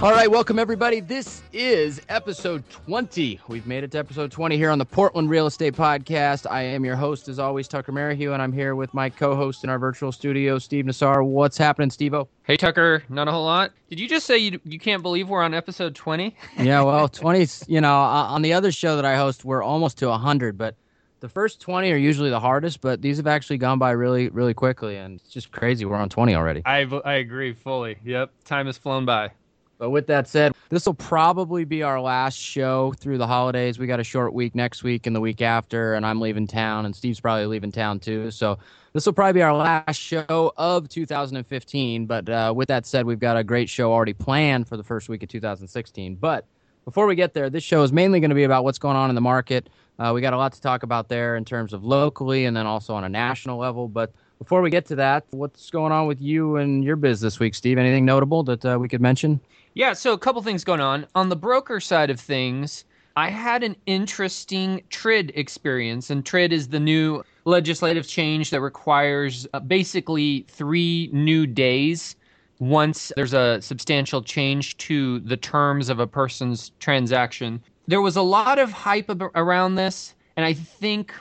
All right, welcome everybody. This is episode 20. We've made it to episode 20 here on the Portland Real Estate Podcast. I am your host, as always, Tucker Merrihew, and I'm here with my co host in our virtual studio, Steve Nassar. What's happening, Steve Hey, Tucker, not a whole lot. Did you just say you, you can't believe we're on episode 20? yeah, well, 20's, you know, uh, on the other show that I host, we're almost to 100, but the first 20 are usually the hardest, but these have actually gone by really, really quickly, and it's just crazy. We're on 20 already. I, I agree fully. Yep, time has flown by. But with that said, this will probably be our last show through the holidays. We got a short week next week and the week after, and I'm leaving town, and Steve's probably leaving town too. So this will probably be our last show of 2015. But uh, with that said, we've got a great show already planned for the first week of 2016. But before we get there, this show is mainly going to be about what's going on in the market. Uh, we got a lot to talk about there in terms of locally and then also on a national level. But before we get to that, what's going on with you and your biz this week, Steve? Anything notable that uh, we could mention? Yeah, so a couple things going on. On the broker side of things, I had an interesting TRID experience, and TRID is the new legislative change that requires uh, basically three new days once there's a substantial change to the terms of a person's transaction. There was a lot of hype around this, and I think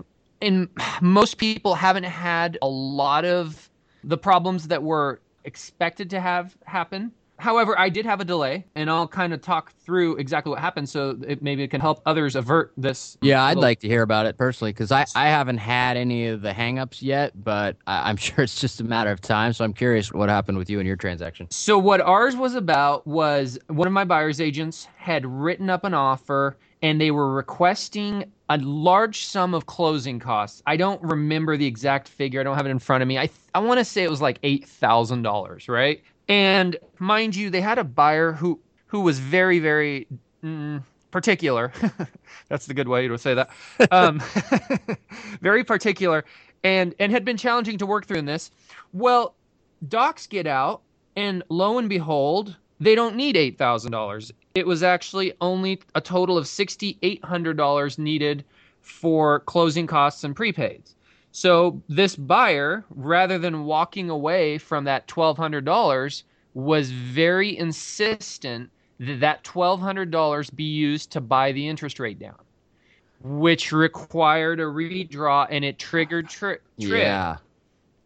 in most people haven't had a lot of the problems that were expected to have happen. However, I did have a delay, and I'll kind of talk through exactly what happened so it maybe it can help others avert this. Yeah, I'd little... like to hear about it personally because I, I haven't had any of the hangups yet, but I, I'm sure it's just a matter of time. So I'm curious what happened with you and your transaction. So, what ours was about was one of my buyer's agents had written up an offer and they were requesting a large sum of closing costs. I don't remember the exact figure. I don't have it in front of me. I, I want to say it was like $8,000, right? And mind you, they had a buyer who who was very very mm, particular. That's the good way to say that. Um, very particular, and and had been challenging to work through in this. Well, docs get out, and lo and behold, they don't need eight thousand dollars. It was actually only a total of sixty eight hundred dollars needed for closing costs and prepaids. So this buyer, rather than walking away from that $1,200, was very insistent that that $1,200 be used to buy the interest rate down, which required a redraw and it triggered tri- Yeah.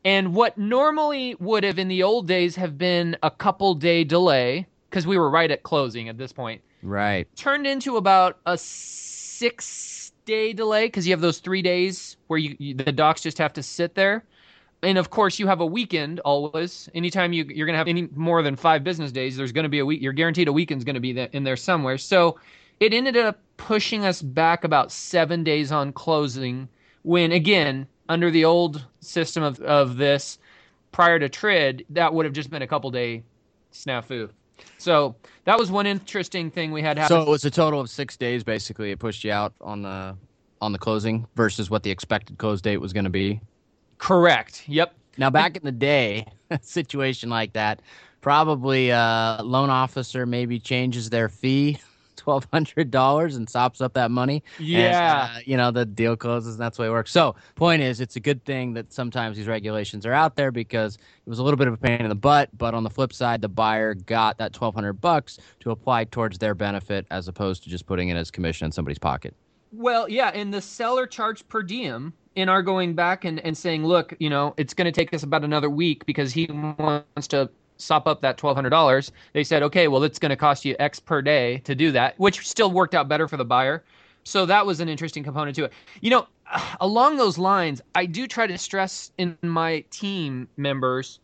And what normally would have in the old days have been a couple day delay, because we were right at closing at this point. Right. Turned into about a six day delay because you have those three days where you, you, the docs just have to sit there. And of course you have a weekend always. Anytime you, you're going to have any more than five business days there's going to be a week you're guaranteed a weekend's going to be in there somewhere. So it ended up pushing us back about seven days on closing when again under the old system of, of this prior to trid that would have just been a couple day snafu so that was one interesting thing we had happen. So it was a total of six days. Basically, it pushed you out on the on the closing versus what the expected close date was going to be. Correct. Yep. Now, back in the day, a situation like that, probably a uh, loan officer maybe changes their fee twelve hundred dollars and sops up that money. Yeah, and, uh, you know the deal closes, and that's the way it works. So, point is, it's a good thing that sometimes these regulations are out there because it was a little bit of a pain in the butt. But on the flip side, the buyer got that twelve hundred bucks to apply towards their benefit as opposed to just putting it as commission in somebody's pocket. Well, yeah, and the seller charged per diem in our going back and, and saying, look, you know, it's going to take us about another week because he wants to sop up that $1,200, they said, okay, well, it's going to cost you X per day to do that, which still worked out better for the buyer. So that was an interesting component to it. You know, along those lines, I do try to stress in my team members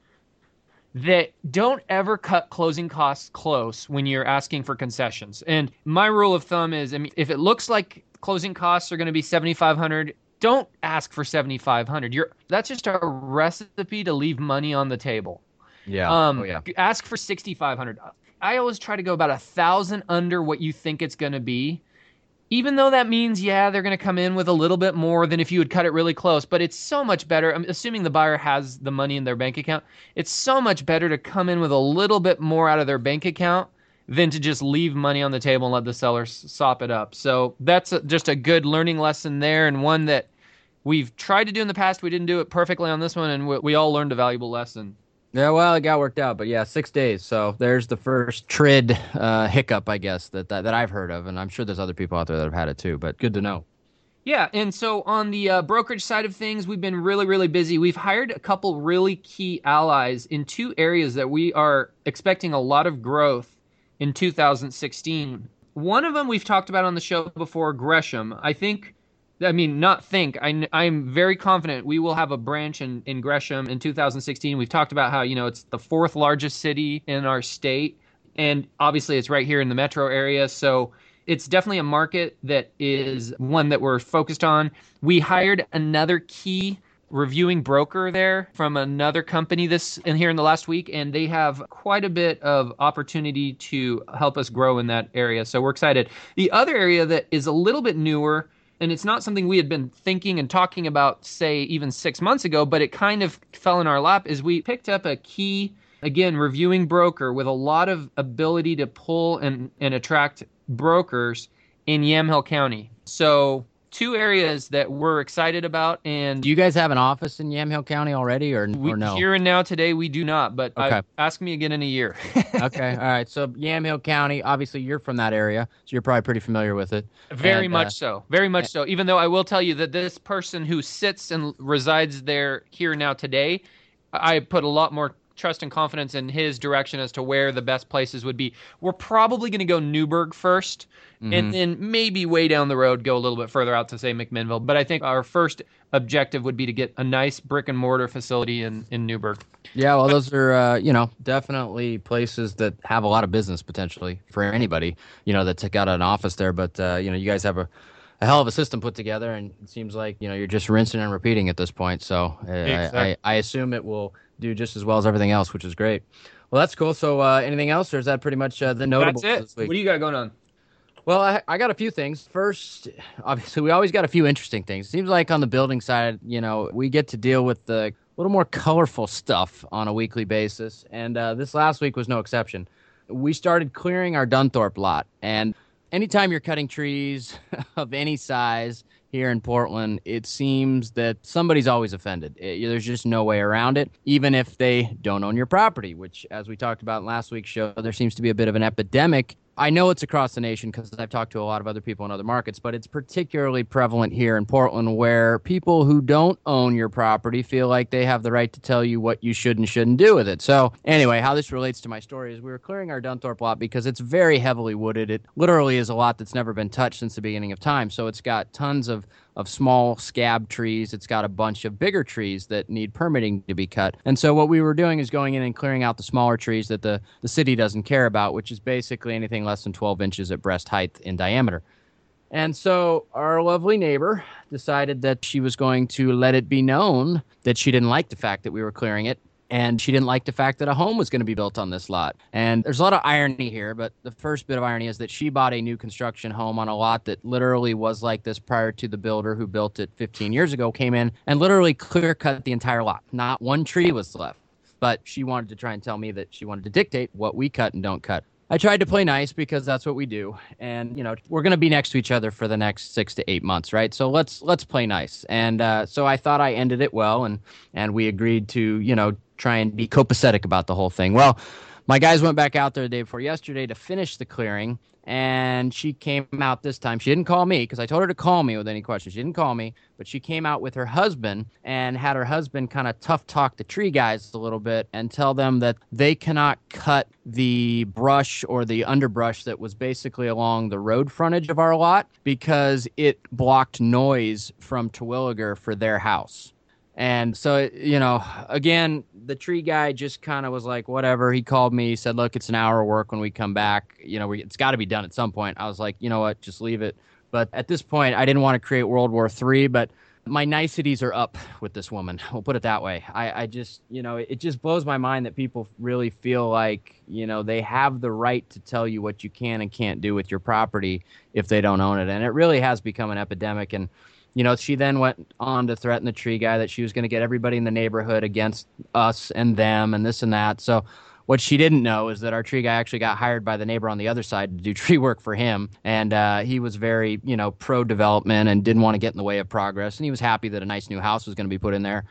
that don't ever cut closing costs close when you're asking for concessions. And my rule of thumb is, I mean, if it looks like closing costs are going to be 7500 don't ask for 7500 you're that's just a recipe to leave money on the table yeah. Um, oh, yeah. Ask for 6500 I always try to go about a thousand under what you think it's going to be. Even though that means, yeah, they're going to come in with a little bit more than if you would cut it really close, but it's so much better. I'm assuming the buyer has the money in their bank account. It's so much better to come in with a little bit more out of their bank account than to just leave money on the table and let the seller sop it up. So that's a, just a good learning lesson there, and one that we've tried to do in the past. We didn't do it perfectly on this one, and we, we all learned a valuable lesson. Yeah, well, it got worked out, but yeah, six days. So there's the first TRID uh, hiccup, I guess, that, that that I've heard of, and I'm sure there's other people out there that have had it too. But good to know. Yeah, and so on the uh, brokerage side of things, we've been really, really busy. We've hired a couple really key allies in two areas that we are expecting a lot of growth in 2016. One of them we've talked about on the show before, Gresham. I think, I mean, not think, I, I'm very confident we will have a branch in, in Gresham in 2016. We've talked about how, you know, it's the fourth largest city in our state. And obviously, it's right here in the metro area. So it's definitely a market that is one that we're focused on. We hired another key reviewing broker there from another company this in here in the last week and they have quite a bit of opportunity to help us grow in that area so we're excited the other area that is a little bit newer and it's not something we had been thinking and talking about say even six months ago but it kind of fell in our lap is we picked up a key again reviewing broker with a lot of ability to pull and, and attract brokers in yamhill county. So two areas that we're excited about. And do you guys have an office in Yamhill County already, or, we, or no? Here and now today we do not, but okay. ask me again in a year. okay, all right. So Yamhill County, obviously you're from that area, so you're probably pretty familiar with it. Very and, much uh, so, very much so. Even though I will tell you that this person who sits and resides there here now today, I put a lot more trust and confidence in his direction as to where the best places would be. We're probably going to go Newberg 1st mm-hmm. and then maybe way down the road go a little bit further out to say McMinnville. But I think our first objective would be to get a nice brick and mortar facility in in Newberg. Yeah, well, those are uh, you know definitely places that have a lot of business potentially for anybody you know that's out an office there. But uh, you know, you guys have a a hell of a system put together, and it seems like you know you're just rinsing and repeating at this point. So uh, exactly. I, I, I assume it will do just as well as everything else, which is great. Well, that's cool. So, uh, anything else, or is that pretty much uh, the notable? That's it. What do you got going on? Well, I, I got a few things. First, obviously, we always got a few interesting things. It seems like on the building side, you know, we get to deal with the little more colorful stuff on a weekly basis, and uh, this last week was no exception. We started clearing our Dunthorpe lot, and anytime you're cutting trees of any size, here in Portland, it seems that somebody's always offended. It, there's just no way around it, even if they don't own your property, which, as we talked about last week's show, there seems to be a bit of an epidemic I know it's across the nation because I've talked to a lot of other people in other markets, but it's particularly prevalent here in Portland where people who don't own your property feel like they have the right to tell you what you should and shouldn't do with it. So, anyway, how this relates to my story is we were clearing our Dunthorpe lot because it's very heavily wooded. It literally is a lot that's never been touched since the beginning of time. So, it's got tons of of small scab trees. It's got a bunch of bigger trees that need permitting to be cut. And so what we were doing is going in and clearing out the smaller trees that the, the city doesn't care about, which is basically anything less than 12 inches at breast height in diameter. And so our lovely neighbor decided that she was going to let it be known that she didn't like the fact that we were clearing it and she didn't like the fact that a home was going to be built on this lot. And there's a lot of irony here, but the first bit of irony is that she bought a new construction home on a lot that literally was like this prior to the builder who built it 15 years ago came in and literally clear cut the entire lot. Not one tree was left. But she wanted to try and tell me that she wanted to dictate what we cut and don't cut. I tried to play nice because that's what we do, and you know we're going to be next to each other for the next six to eight months, right? So let's let's play nice. And uh, so I thought I ended it well, and and we agreed to you know try and be copacetic about the whole thing. Well, my guys went back out there the day before yesterday to finish the clearing, and she came out this time. She didn't call me because I told her to call me with any questions. She didn't call me, but she came out with her husband and had her husband kind of tough talk the tree guys a little bit and tell them that they cannot cut the brush or the underbrush that was basically along the road frontage of our lot because it blocked noise from Terwilliger for their house. And so, you know, again, the tree guy just kind of was like, whatever. He called me, said, look, it's an hour of work when we come back. You know, we, it's got to be done at some point. I was like, you know what, just leave it. But at this point, I didn't want to create World War III. But my niceties are up with this woman. We'll put it that way. I, I just, you know, it just blows my mind that people really feel like, you know, they have the right to tell you what you can and can't do with your property if they don't own it. And it really has become an epidemic. And, you know, she then went on to threaten the tree guy that she was going to get everybody in the neighborhood against us and them and this and that. So what she didn't know is that our tree guy actually got hired by the neighbor on the other side to do tree work for him, and uh, he was very, you know, pro development and didn't want to get in the way of progress. And he was happy that a nice new house was going to be put in there.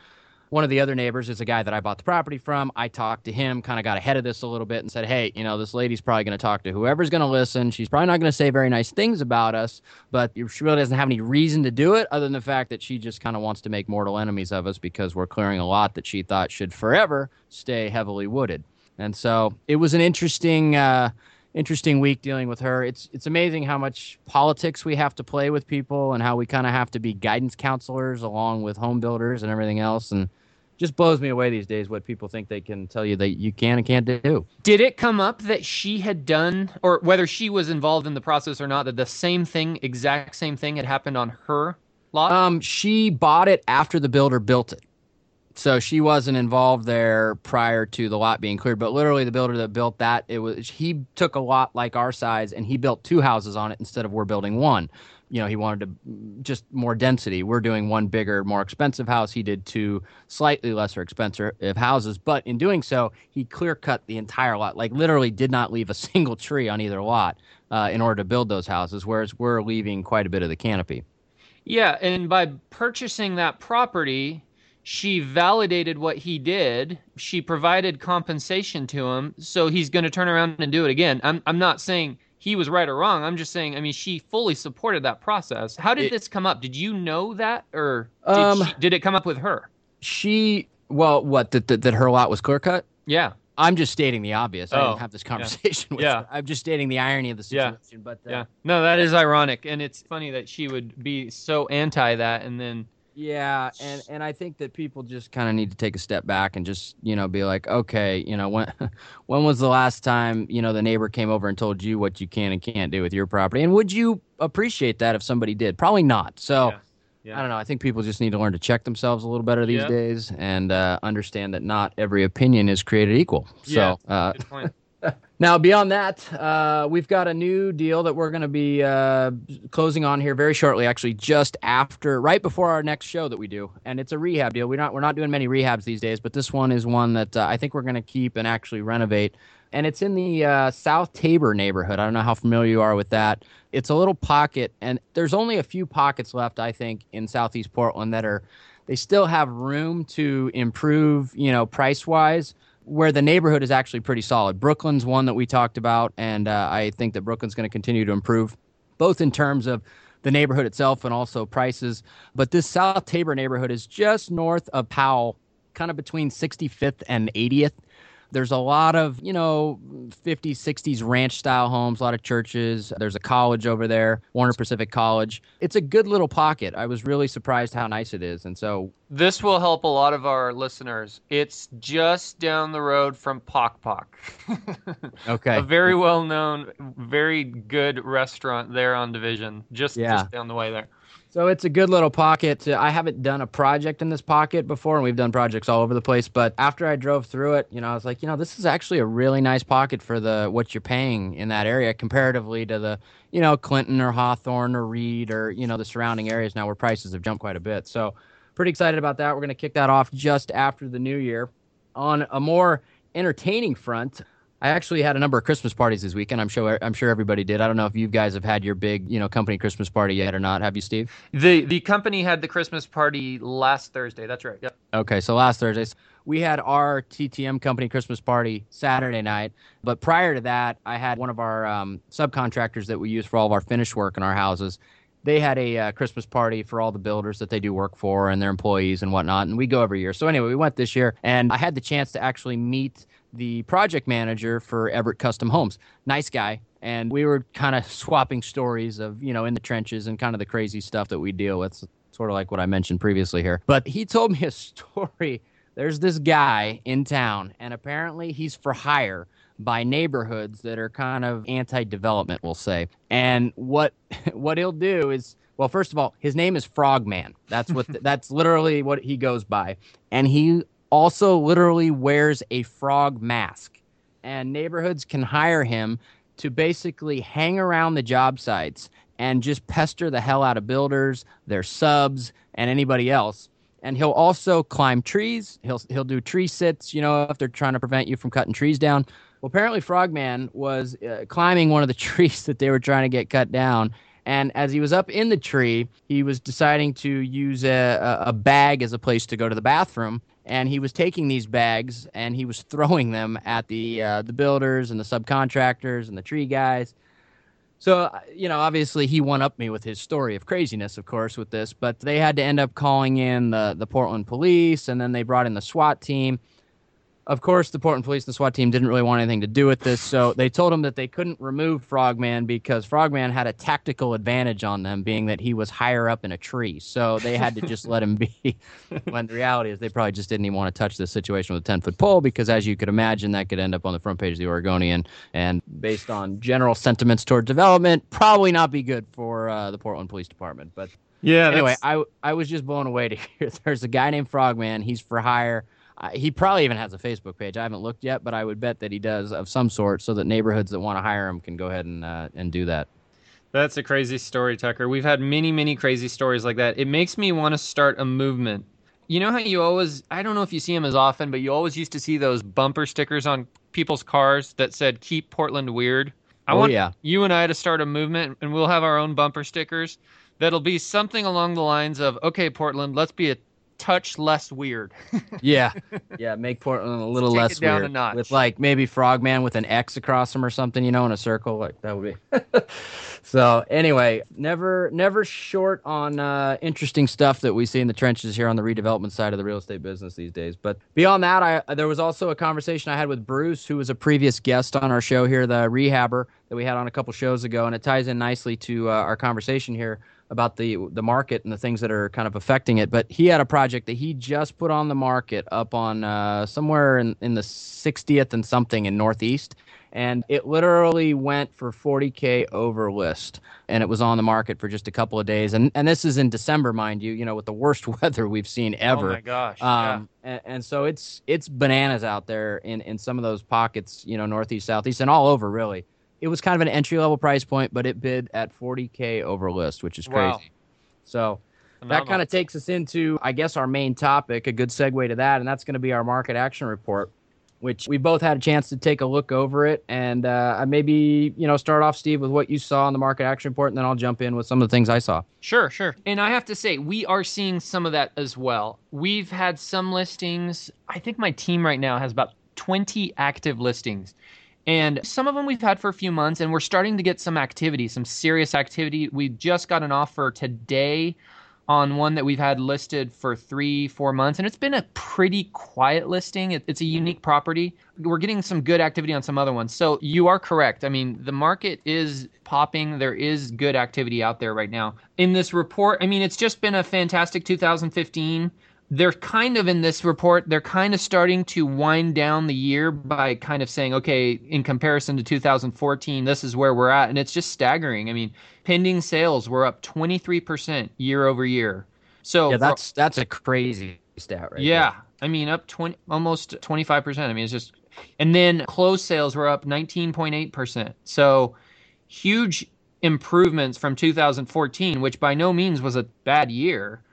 One of the other neighbors is a guy that I bought the property from. I talked to him, kind of got ahead of this a little bit, and said, "Hey, you know, this lady's probably going to talk to whoever's going to listen. She's probably not going to say very nice things about us, but she really doesn't have any reason to do it, other than the fact that she just kind of wants to make mortal enemies of us because we're clearing a lot that she thought should forever stay heavily wooded." And so it was an interesting, uh, interesting week dealing with her. It's it's amazing how much politics we have to play with people and how we kind of have to be guidance counselors along with home builders and everything else. And just blows me away these days what people think they can tell you that you can and can't do. Did it come up that she had done, or whether she was involved in the process or not, that the same thing, exact same thing, had happened on her lot? Um, she bought it after the builder built it so she wasn't involved there prior to the lot being cleared but literally the builder that built that it was he took a lot like our size and he built two houses on it instead of we're building one you know he wanted to just more density we're doing one bigger more expensive house he did two slightly lesser expensive houses but in doing so he clear cut the entire lot like literally did not leave a single tree on either lot uh, in order to build those houses whereas we're leaving quite a bit of the canopy yeah and by purchasing that property she validated what he did. She provided compensation to him, so he's going to turn around and do it again. I'm I'm not saying he was right or wrong. I'm just saying, I mean, she fully supported that process. How did it, this come up? Did you know that, or did, um, she, did it come up with her? She, well, what that that, that her lot was clear cut? Yeah. I'm just stating the obvious. Oh, I didn't have this conversation yeah. with yeah. her. I'm just stating the irony of the situation. Yeah. But uh, yeah, no, that is ironic, and it's funny that she would be so anti that, and then yeah, and and I think that people just kind of need to take a step back and just you know be like, okay, you know when when was the last time you know the neighbor came over and told you what you can and can't do with your property, and would you appreciate that if somebody did? Probably not. So. Yeah. Yeah. I don't know. I think people just need to learn to check themselves a little better these yeah. days and uh, understand that not every opinion is created equal. So, yeah, uh, good point. Now, beyond that, uh, we've got a new deal that we're going to be uh, closing on here very shortly. Actually, just after, right before our next show that we do, and it's a rehab deal. We're not we're not doing many rehabs these days, but this one is one that uh, I think we're going to keep and actually renovate. And it's in the uh, South Tabor neighborhood. I don't know how familiar you are with that. It's a little pocket, and there's only a few pockets left, I think, in Southeast Portland that are they still have room to improve, you know, price wise where the neighborhood is actually pretty solid. Brooklyn's one that we talked about, and uh, I think that Brooklyn's going to continue to improve, both in terms of the neighborhood itself and also prices. But this South Tabor neighborhood is just north of Powell, kind of between 65th and 80th. There's a lot of, you know, 50s, 60s ranch style homes, a lot of churches. There's a college over there, Warner Pacific College. It's a good little pocket. I was really surprised how nice it is. And so this will help a lot of our listeners. It's just down the road from Pok Pok. okay. A very well known, very good restaurant there on Division, just, yeah. just down the way there. So it's a good little pocket. I haven't done a project in this pocket before, and we've done projects all over the place. But after I drove through it, you know, I was like, you know, this is actually a really nice pocket for the what you're paying in that area comparatively to the, you know, Clinton or Hawthorne or Reed or you know the surrounding areas now where prices have jumped quite a bit. So pretty excited about that. We're going to kick that off just after the new year. On a more entertaining front, I actually had a number of Christmas parties this weekend. I'm sure I'm sure everybody did. I don't know if you guys have had your big, you know, company Christmas party yet or not. Have you, Steve? The the company had the Christmas party last Thursday. That's right. Yep. Okay, so last Thursday we had our TTM company Christmas party Saturday night. But prior to that, I had one of our um, subcontractors that we use for all of our finish work in our houses. They had a uh, Christmas party for all the builders that they do work for and their employees and whatnot. And we go every year. So anyway, we went this year, and I had the chance to actually meet the project manager for Everett Custom Homes. Nice guy. And we were kind of swapping stories of, you know, in the trenches and kind of the crazy stuff that we deal with, sort of like what I mentioned previously here. But he told me a story. There's this guy in town, and apparently he's for hire by neighborhoods that are kind of anti-development, we'll say. And what what he'll do is Well, first of all, his name is Frogman. That's what that's literally what he goes by, and he also literally wears a frog mask. And neighborhoods can hire him to basically hang around the job sites and just pester the hell out of builders, their subs, and anybody else. And he'll also climb trees. He'll he'll do tree sits, you know, if they're trying to prevent you from cutting trees down. Well, apparently Frogman was uh, climbing one of the trees that they were trying to get cut down. And as he was up in the tree, he was deciding to use a, a bag as a place to go to the bathroom. And he was taking these bags and he was throwing them at the uh, the builders and the subcontractors and the tree guys. So, uh, you know, obviously he won up me with his story of craziness, of course, with this, but they had to end up calling in the, the Portland police and then they brought in the SWAT team. Of course, the Portland police and the SWAT team didn't really want anything to do with this, so they told him that they couldn't remove Frogman because Frogman had a tactical advantage on them, being that he was higher up in a tree. So they had to just let him be. when the reality is, they probably just didn't even want to touch this situation with a 10 foot pole because, as you could imagine, that could end up on the front page of the Oregonian. And based on general sentiments toward development, probably not be good for uh, the Portland Police Department. But yeah, anyway, I, I was just blown away to hear there's a guy named Frogman. He's for hire he probably even has a Facebook page. I haven't looked yet, but I would bet that he does of some sort, so that neighborhoods that want to hire him can go ahead and uh, and do that. That's a crazy story, Tucker. We've had many, many crazy stories like that. It makes me want to start a movement. You know how you always, I don't know if you see them as often, but you always used to see those bumper stickers on people's cars that said, Keep Portland Weird. I oh, want yeah. you and I to start a movement, and we'll have our own bumper stickers that'll be something along the lines of, Okay, Portland, let's be a touch less weird. yeah, yeah, make Portland a little Take less it down weird a notch. with like maybe Frogman with an X across him or something, you know, in a circle. Like that would be. so anyway, never never short on uh, interesting stuff that we see in the trenches here on the redevelopment side of the real estate business these days. But beyond that, I there was also a conversation I had with Bruce, who was a previous guest on our show here, the rehabber that we had on a couple shows ago, and it ties in nicely to uh, our conversation here about the the market and the things that are kind of affecting it. But he had a project that he just put on the market up on uh, somewhere in, in the 60th and something in Northeast. And it literally went for 40K over list. And it was on the market for just a couple of days. And, and this is in December, mind you, you know, with the worst weather we've seen ever. Oh my gosh. Um, and, and so it's it's bananas out there in, in some of those pockets, you know, Northeast, Southeast, and all over, really it was kind of an entry level price point, but it bid at 40k over list, which is crazy. Wow. So Phenomenal. that kind of takes us into, I guess, our main topic. A good segue to that, and that's going to be our market action report, which we both had a chance to take a look over it, and uh, maybe you know start off, Steve, with what you saw in the market action report, and then I'll jump in with some of the things I saw. Sure, sure. And I have to say, we are seeing some of that as well. We've had some listings. I think my team right now has about 20 active listings. And some of them we've had for a few months, and we're starting to get some activity, some serious activity. We just got an offer today on one that we've had listed for three, four months, and it's been a pretty quiet listing. It, it's a unique property. We're getting some good activity on some other ones. So you are correct. I mean, the market is popping. There is good activity out there right now. In this report, I mean, it's just been a fantastic 2015 they're kind of in this report they're kind of starting to wind down the year by kind of saying okay in comparison to 2014 this is where we're at and it's just staggering i mean pending sales were up 23% year over year so Yeah, that's that's a crazy stat, right? yeah there. i mean up 20 almost 25% i mean it's just and then closed sales were up 19.8% so huge improvements from 2014 which by no means was a bad year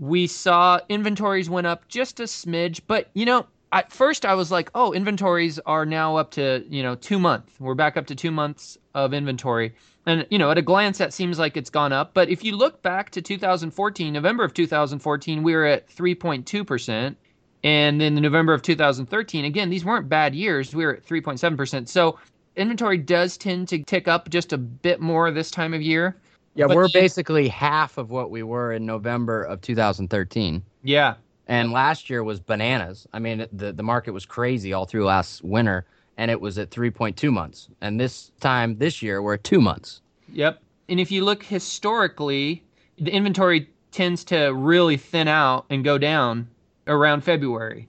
we saw inventories went up just a smidge, but you know, at first I was like, oh, inventories are now up to, you know, two months. We're back up to two months of inventory. And, you know, at a glance, that seems like it's gone up. But if you look back to 2014, November of 2014, we were at 3.2%. And then the November of 2013, again, these weren't bad years. We were at 3.7%. So inventory does tend to tick up just a bit more this time of year. Yeah, But we're you- basically half of what we were in November of 2013. Yeah. And last year was bananas. I mean, the the market was crazy all through last winter, and it was at 3.2 months. And this time this year, we're at two months. Yep. And if you look historically, the inventory tends to really thin out and go down around February.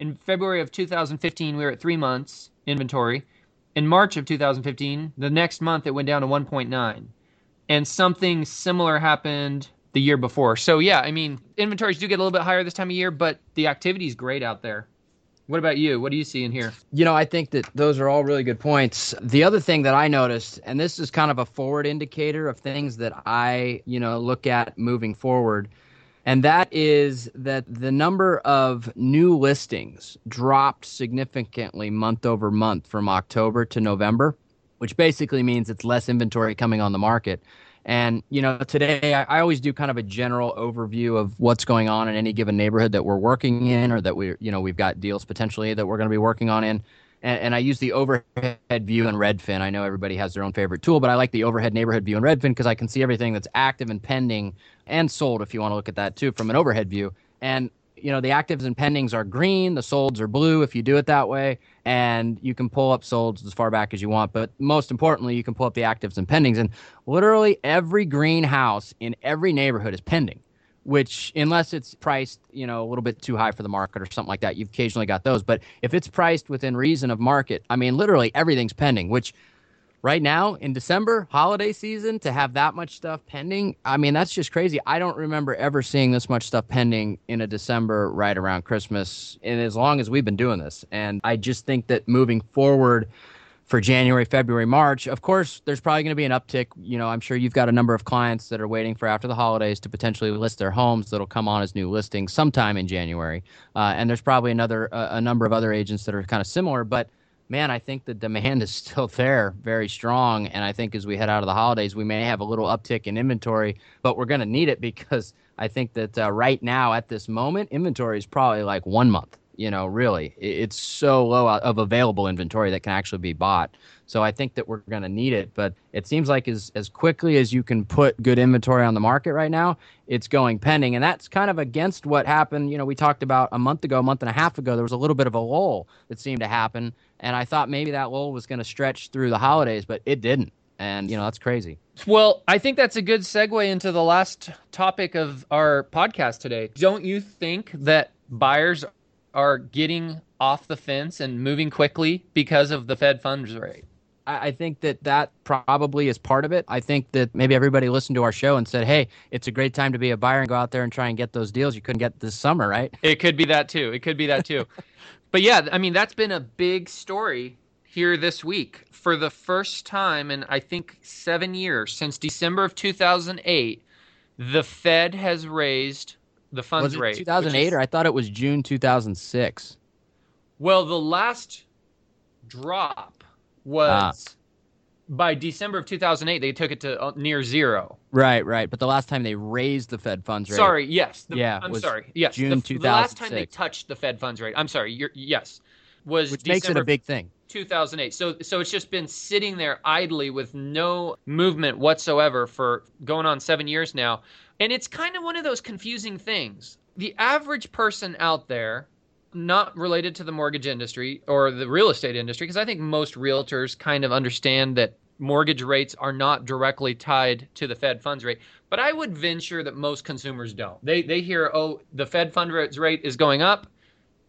In February of 2015, we were at three months inventory. In March of 2015, the next month it went down to 1.9. and something similar happened the year before. So yeah, I mean, inventories do get a little bit higher this time of year, but the activity is great out there. What about you? What do you see in here? You know, I think that those are all really good points. The other thing that I noticed, and this is kind of a forward indicator of things that I, you know, look at moving forward, and that is that the number of new listings dropped significantly month over month from October to November, which basically means it's less inventory coming on the market. And, you know, today I, I, always do kind of a general overview of what's going on in any given neighborhood that we're working in or that we, you know, we've got deals potentially that we're going to be working on in. And, and, I use the overhead view in Redfin. I know everybody has their own favorite tool, but I like the overhead neighborhood view in Redfin because I can see everything that's active and pending and sold if you want to look at that too from an overhead view. And you know the actives and pendings are green the solds are blue if you do it that way and you can pull up solds as far back as you want but most importantly you can pull up the actives and pendings and literally every green house in every neighborhood is pending which unless it's priced you know a little bit too high for the market or something like that you've occasionally got those but if it's priced within reason of market i mean literally everything's pending which right now in December, holiday season, to have that much stuff pending, I mean, that's just crazy. I don't remember ever seeing this much stuff pending in a December right around Christmas, and as long as we've been doing this. And I just think that moving forward, for January, February, March. Of course, there's probably going to be an uptick. You know, I'm sure you've got a number of clients that are waiting for after the holidays to potentially list their homes that'll come on as new listings sometime in January. Uh, and there's probably another uh, a number of other agents that are kind of similar, but man, I think the demand is still there, very strong. And I think as we head out of the holidays, we may have a little uptick in inventory, but we're going to need it because I think that uh, right now at this moment, inventory is probably like one month. You know, really, it's so low uh, of available inventory that can actually be bought. So I think that we're going to need it. But it seems like as as quickly as you can put good inventory on the market right now, it's going pending, and that's kind of against what happened. You know, we talked about a month ago, a month and a half ago. There was a little bit of a lull that seemed to happen and I thought maybe that lull was going to stretch through the holidays, but it didn't. And you know that's crazy. Well, I think that's a good segue into the last topic of our podcast today. Don't you think that buyers are getting off the fence and moving quickly because of the Fed funds rate? I think that that probably is part of it. I think that maybe everybody listened to our show and said, "Hey, it's a great time to be a buyer and go out there and try and get those deals you couldn't get this summer, right?" It could be that too. It could be that too. but yeah, I mean, that's been a big story here this week. For the first time in, I think, seven years, since December of 2008, the Fed has raised the funds was it rate. 2008, is, or I thought it was June 2006. Well, the last drop was. Ah by December of 2008, they took it to uh, near zero. Right, right. But the last time they raised the Fed funds rate. Sorry, yes. The, yeah, I'm sorry. Yes, June the, 2006. The last time they touched the Fed funds rate. I'm sorry. Yes, was which December makes it a big thing. 2008. So, so it's just been sitting there idly with no movement whatsoever for going on seven years now, and it's kind of one of those confusing things. The average person out there not related to the mortgage industry or the real estate industry because I think most realtors kind of understand that mortgage rates are not directly tied to the Fed funds rate. But I would venture that most consumers don't. They they hear, "Oh, the Fed funds rate is going up."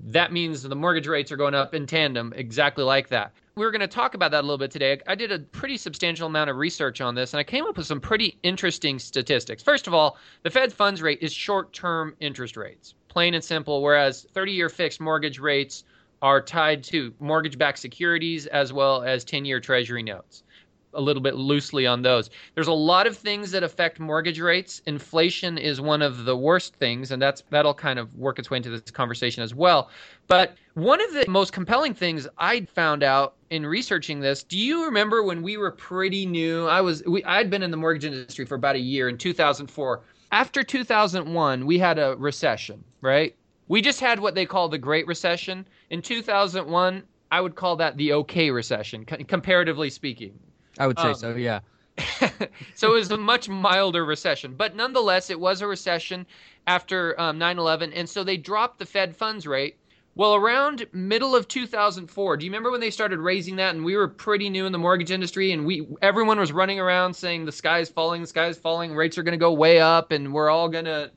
That means the mortgage rates are going up in tandem, exactly like that. We are going to talk about that a little bit today. I did a pretty substantial amount of research on this, and I came up with some pretty interesting statistics. First of all, the Fed funds rate is short term interest rates plain and simple. Whereas 30 year fixed mortgage rates are tied to mortgage backed securities as well as 10 year treasury notes. A little bit loosely on those. There's a lot of things that affect mortgage rates. Inflation is one of the worst things, and that's that'll kind of work its way into this conversation as well. But one of the most compelling things I found out in researching this, do you remember when we were pretty new? I was we, I'd been in the mortgage industry for about a year in 2004 after 2001, we had a recession, right? We just had what they call the Great Recession. In 2001, I would call that the okay recession, comparatively speaking. I would say um, so, yeah. so it was a much milder recession. But nonetheless, it was a recession after um, 9 11. And so they dropped the Fed funds rate well, around middle of 2004, do you remember when they started raising that and we were pretty new in the mortgage industry and we everyone was running around saying the sky's falling, the sky's falling, rates are going to go way up and we're all going to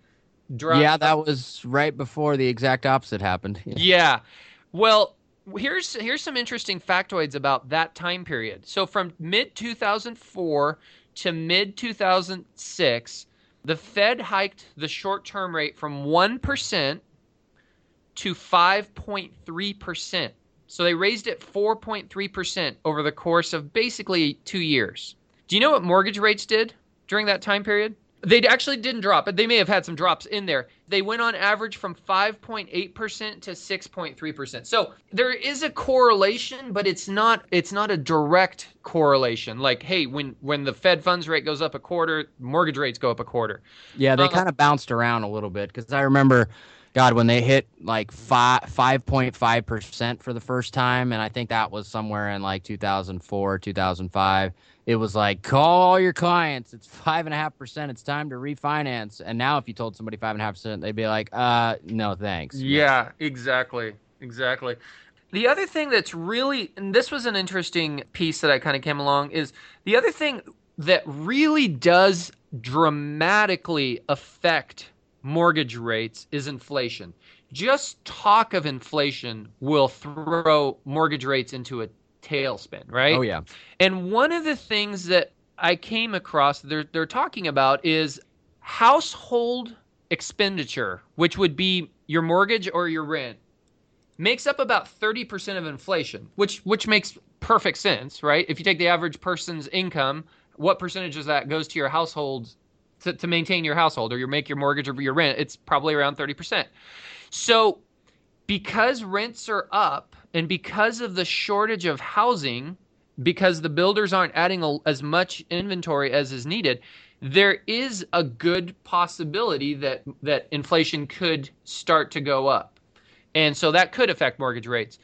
drop. Yeah, that was right before the exact opposite happened. yeah. Well, here's here's some interesting factoids about that time period. So from mid 2004 to mid 2006, the Fed hiked the short term rate from 1% to 5.3%. So they raised it 4.3% over the course of basically two years. Do you know what mortgage rates did during that time period? They actually didn't drop, but they may have had some drops in there. They went on average from 5.8% to 6.3%. So there is a correlation, but it's not it's not a direct correlation. Like, hey, when when the Fed funds rate goes up a quarter, mortgage rates go up a quarter. Yeah, they uh, kind of bounced around a little bit because I remember God, when they hit like five five point five percent for the first time, and I think that was somewhere in like two thousand four, two thousand five. It was like call all your clients. It's five and a half percent. It's time to refinance. And now, if you told somebody five and a half percent, they'd be like, "Uh, no, thanks." Yeah, exactly, exactly. The other thing that's really, and this was an interesting piece that I kind of came along, is the other thing that really does dramatically affect mortgage rates is inflation. Just talk of inflation will throw mortgage rates into a tailspin, oh, right? Oh yeah. And one of the things that I came across they're they're talking about is household expenditure, which would be your mortgage or your rent, makes up about 30% of inflation, which which makes perfect sense, right? If you take the average person's income, what percentage of that goes to your household to, to maintain your household or you make your mortgage or your rent, it's probably around 30%. So because rents are up and because of the shortage of housing, because the builders aren't adding a, as much inventory as is needed, there is a good possibility that that inflation could start to go up. And so that could affect mortgage rates.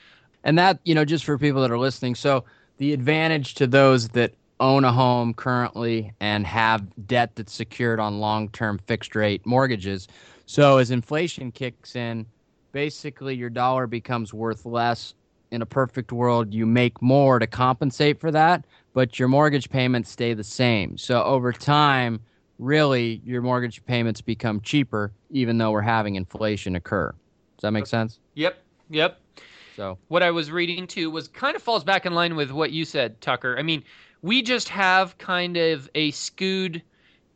And that, you know, just for people that are listening, so the advantage to those that own a home currently and have debt that's secured on long term fixed rate mortgages. So as inflation kicks in, basically your dollar becomes worth less. In a perfect world, you make more to compensate for that, but your mortgage payments stay the same. So over time, really, your mortgage payments become cheaper, even though we're having inflation occur. Does that make sense? Yep. Yep. So what I was reading too was kind of falls back in line with what you said, Tucker. I mean, we just have kind of a skewed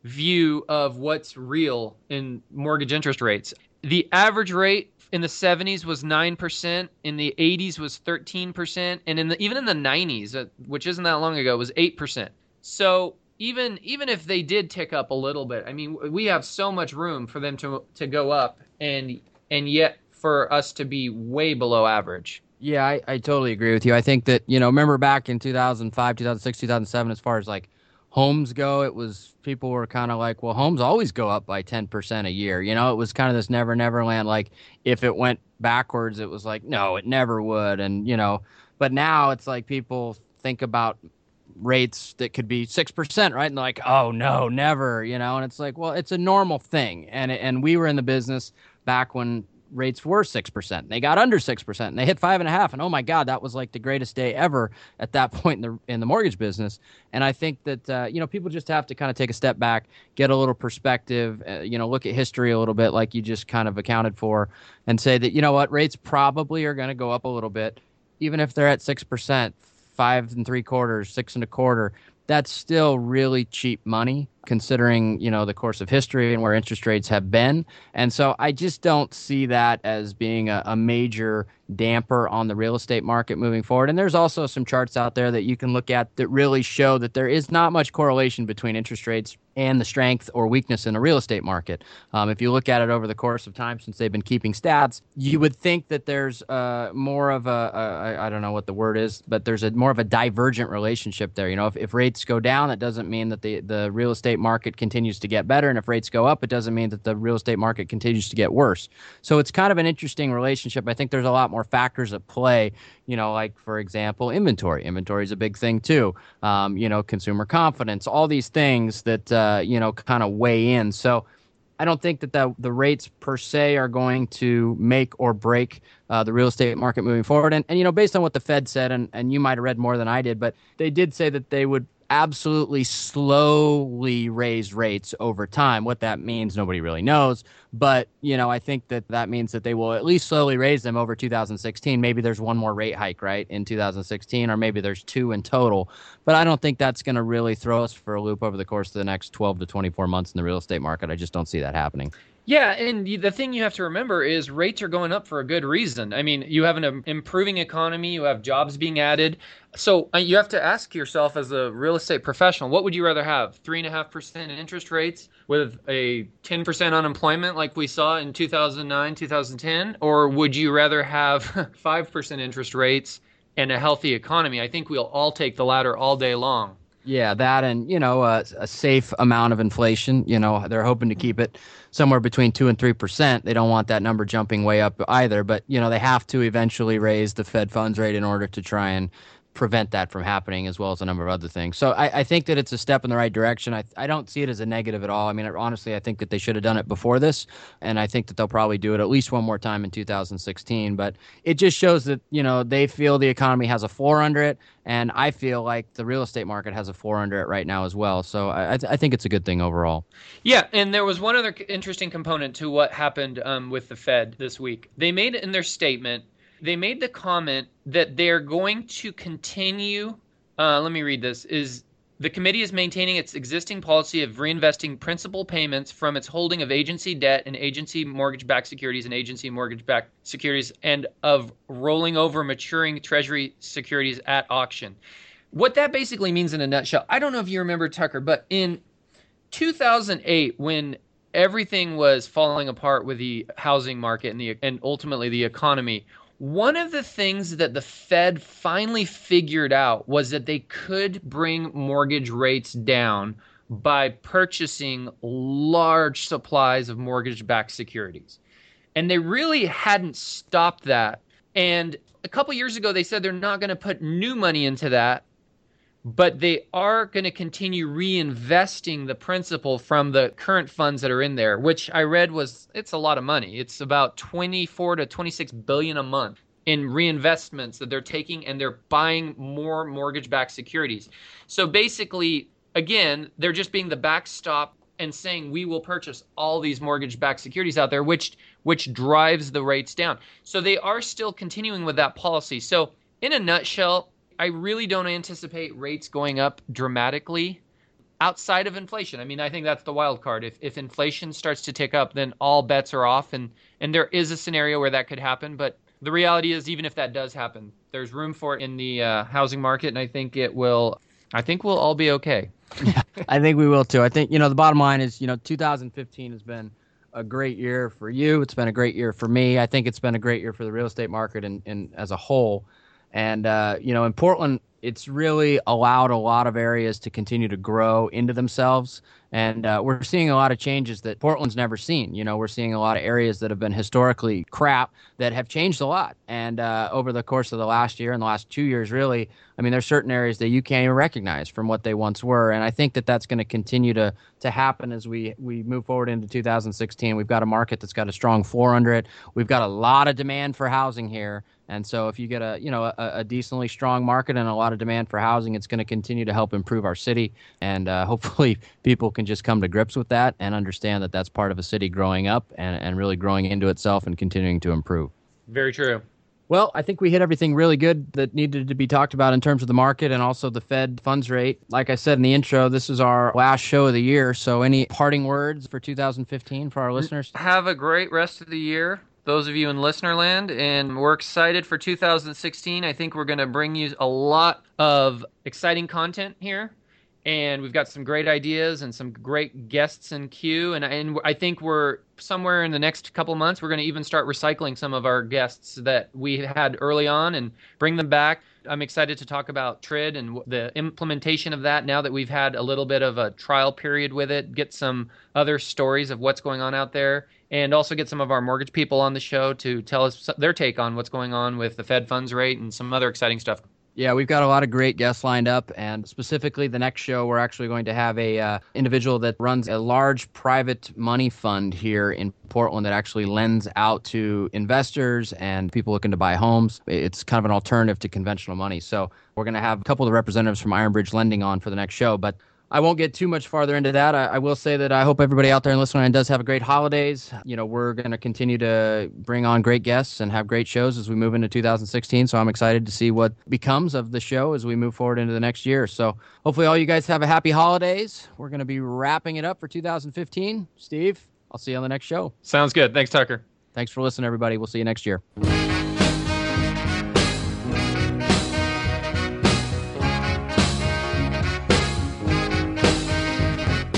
view of what's real in mortgage interest rates. The average rate in the 70s was 9%, in the 80s was 13%, and in the, even in the 90s, uh, which isn't that long ago, was 8%. So even even if they did tick up a little bit, I mean, we have so much room for them to to go up and and yet for us to be way below average. Yeah, I, I totally agree with you. I think that, you know, remember back in 2005, 2006, 2007, as far as like homes go, it was people were kind of like, well, homes always go up by 10% a year. You know, it was kind of this never, never land. Like if it went backwards, it was like, no, it never would. And, you know, but now it's like people think about rates that could be 6%, right? And like, oh, no, never, you know, and it's like, well, it's a normal thing. And, and we were in the business back when rates were 6%. They got under 6% and they hit five and a half. And oh my God, that was like the greatest day ever at that point in the, in the mortgage business. And I think that, uh, you know, people just have to kind of take a step back, get a little perspective, uh, you know, look at history a little bit like you just kind of accounted for and say that, you know what, rates probably are going to go up a little bit, even if they're at 6%, five and three quarters, six and a quarter. That's still really cheap money considering you know the course of history and where interest rates have been and so i just don't see that as being a, a, major damper on the real estate market moving forward and there's also some charts out there that you can look at that really show that there is not much correlation between interest rates and the strength or weakness in the real estate market. Um, if you look at it over the course of time since they've been keeping stats, you would think that there's uh, more of a, a I don't know what the word is, but there's a more of a divergent relationship there. You know, if, if rates go down, that doesn't mean that the, the real estate market continues to get better. And if rates go up, it doesn't mean that the real estate market continues to get worse. So it's kind of an interesting relationship. I think there's a lot more factors at play you know, like for example, inventory. Inventory is a big thing too. Um, you know, consumer confidence, all these things that uh, you know kind of weigh in. So I don't think that the, the rates per se are going to make or break uh, the real estate market moving forward. And, and, you know, based on what the Fed said, and, and you might have read more than I did, but they did say that they would absolutely slowly raise rates over time. What that means, nobody really knows. But, you know, I think that that means that they will at least slowly raise them over 2016. Maybe there's one more rate hike, right, in 2016, or maybe there's two in total. But I don't think that's going to really throw us for a loop over the course of the next 12 to 24 months in the real estate market. I just don't see that happening. Yeah, and the thing you have to remember is rates are going up for a good reason. I mean, you have an improving economy, you have jobs being added. So uh, you have to ask yourself as a real estate professional, what would you rather have? Three and a half percent interest rates with a 10% unemployment like we saw in 2009, 2010? Or would you rather have 5% interest rates and a healthy economy? I think we'll all take the latter all day long. Yeah, that and you know a, a, safe amount of inflation. You know they're hoping to keep it somewhere between two and three percent. They don't want that number jumping way up either. But you know they have to eventually raise the Fed funds rate in order to try and prevent that from happening, as well as a number of other things. So I, I, think that it's a step in the right direction. I, I don't see it as a negative at all. I mean, honestly, I think that they should have done it before this, and I think that they'll probably do it at least one more time in 2016. But it just shows that you know they feel the economy has a floor under it, and I feel like the real estate market has a floor under it right now as well. So I, I think it's a good thing overall. Yeah, and there was one other interesting component to what happened um, with the Fed this week. They made in their statement they made the comment that they're going to continue. Uh, let me read this. Is the committee is maintaining its existing policy of reinvesting principal payments from its holding of agency debt and agency mortgage-backed securities and agency mortgage-backed securities, and of rolling over maturing Treasury securities at auction. What that basically means in a nutshell, I don't know if you remember Tucker, but in 2008, when everything was falling apart with the housing market and the and ultimately the economy, one of the things that the Fed finally figured out was that they could bring mortgage rates down by purchasing large supplies of mortgage backed securities. And they really hadn't stopped that. And a couple years ago, they said they're not going to put new money into that, but they are going to continue reinvesting the principal from the current funds that are in there, which I read was it's a lot of money. It's about 24 to 26 billion a month in reinvestments that they're taking and they're buying more mortgage-backed securities. So basically, again, they're just being the backstop and saying we will purchase all these mortgage-backed securities out there which which drives the rates down. So they are still continuing with that policy. So in a nutshell, I really don't anticipate rates going up dramatically outside of inflation. I mean, I think that's the wild card. If if inflation starts to tick up, then all bets are off, and and there is a scenario where that could happen. But the reality is, even if that does happen, there's room for it in the uh, housing market, and I think it will. I think we'll all be okay. yeah, I think we will too. I think you know the bottom line is you know 2015 has been a great year for you. It's been a great year for me. I think it's been a great year for the real estate market and, and as a whole. And, uh, you know, in Portland, it's really allowed a lot of areas to continue to grow into themselves. And uh, we're seeing a lot of changes that Portland's never seen. You know, we're seeing a lot of areas that have been historically crap that have changed a lot. And uh, over the course of the last year and the last two years, really, I mean, there's certain areas that you can't even recognize from what they once were. And I think that that's going to continue to to happen as we we move forward into 2016. We've got a market that's got a strong floor under it. We've got a lot of demand for housing here. And so, if you get a you know a, a, decently strong market and a lot of demand for housing, it's going to continue to help improve our city. And uh, hopefully, people can just come to grips with that and understand that that's part of a city growing up and, and really growing into itself and continuing to improve. Very true. Well, I think we hit everything really good that needed to be talked about in terms of the market and also the Fed funds rate. Like I said in the intro, this is our last show of the year. So, any parting words for 2015 for our listeners? Have a great rest of the year those of you in listener land, and we're excited for 2016. I think we're going to bring you a lot of exciting content here, and we've got some great ideas and some great guests in queue. And, and I think we're somewhere in the next couple months, we're going to even start recycling some of our guests that we had early on and bring them back. I'm excited to talk about TRID and the implementation of that now that we've had a little bit of a trial period with it, get some other stories of what's going on out there and also get some of our mortgage people on the show to tell us their take on what's going on with the Fed funds rate and some other exciting stuff. Yeah, we've got a lot of great guests lined up, and specifically the next show, we're actually going to have a uh, individual that runs a large private money fund here in Portland that actually lends out to investors and people looking to buy homes. It's kind of an alternative to conventional money. So we're going to have a couple of the representatives from Ironbridge Lending on for the next show, but I won't get too much farther into that. I, I, will say that I hope everybody out there and listening does have a great holidays. You know, we're going to continue to bring on great guests and have great shows as we move into 2016. So I'm excited to see what becomes of the show as we move forward into the next year. So hopefully, all you guys have a happy holidays. We're going to be wrapping it up for 2015. Steve, I'll see you on the next show. Sounds good. Thanks, Tucker. Thanks for listening, everybody. We'll see you next year.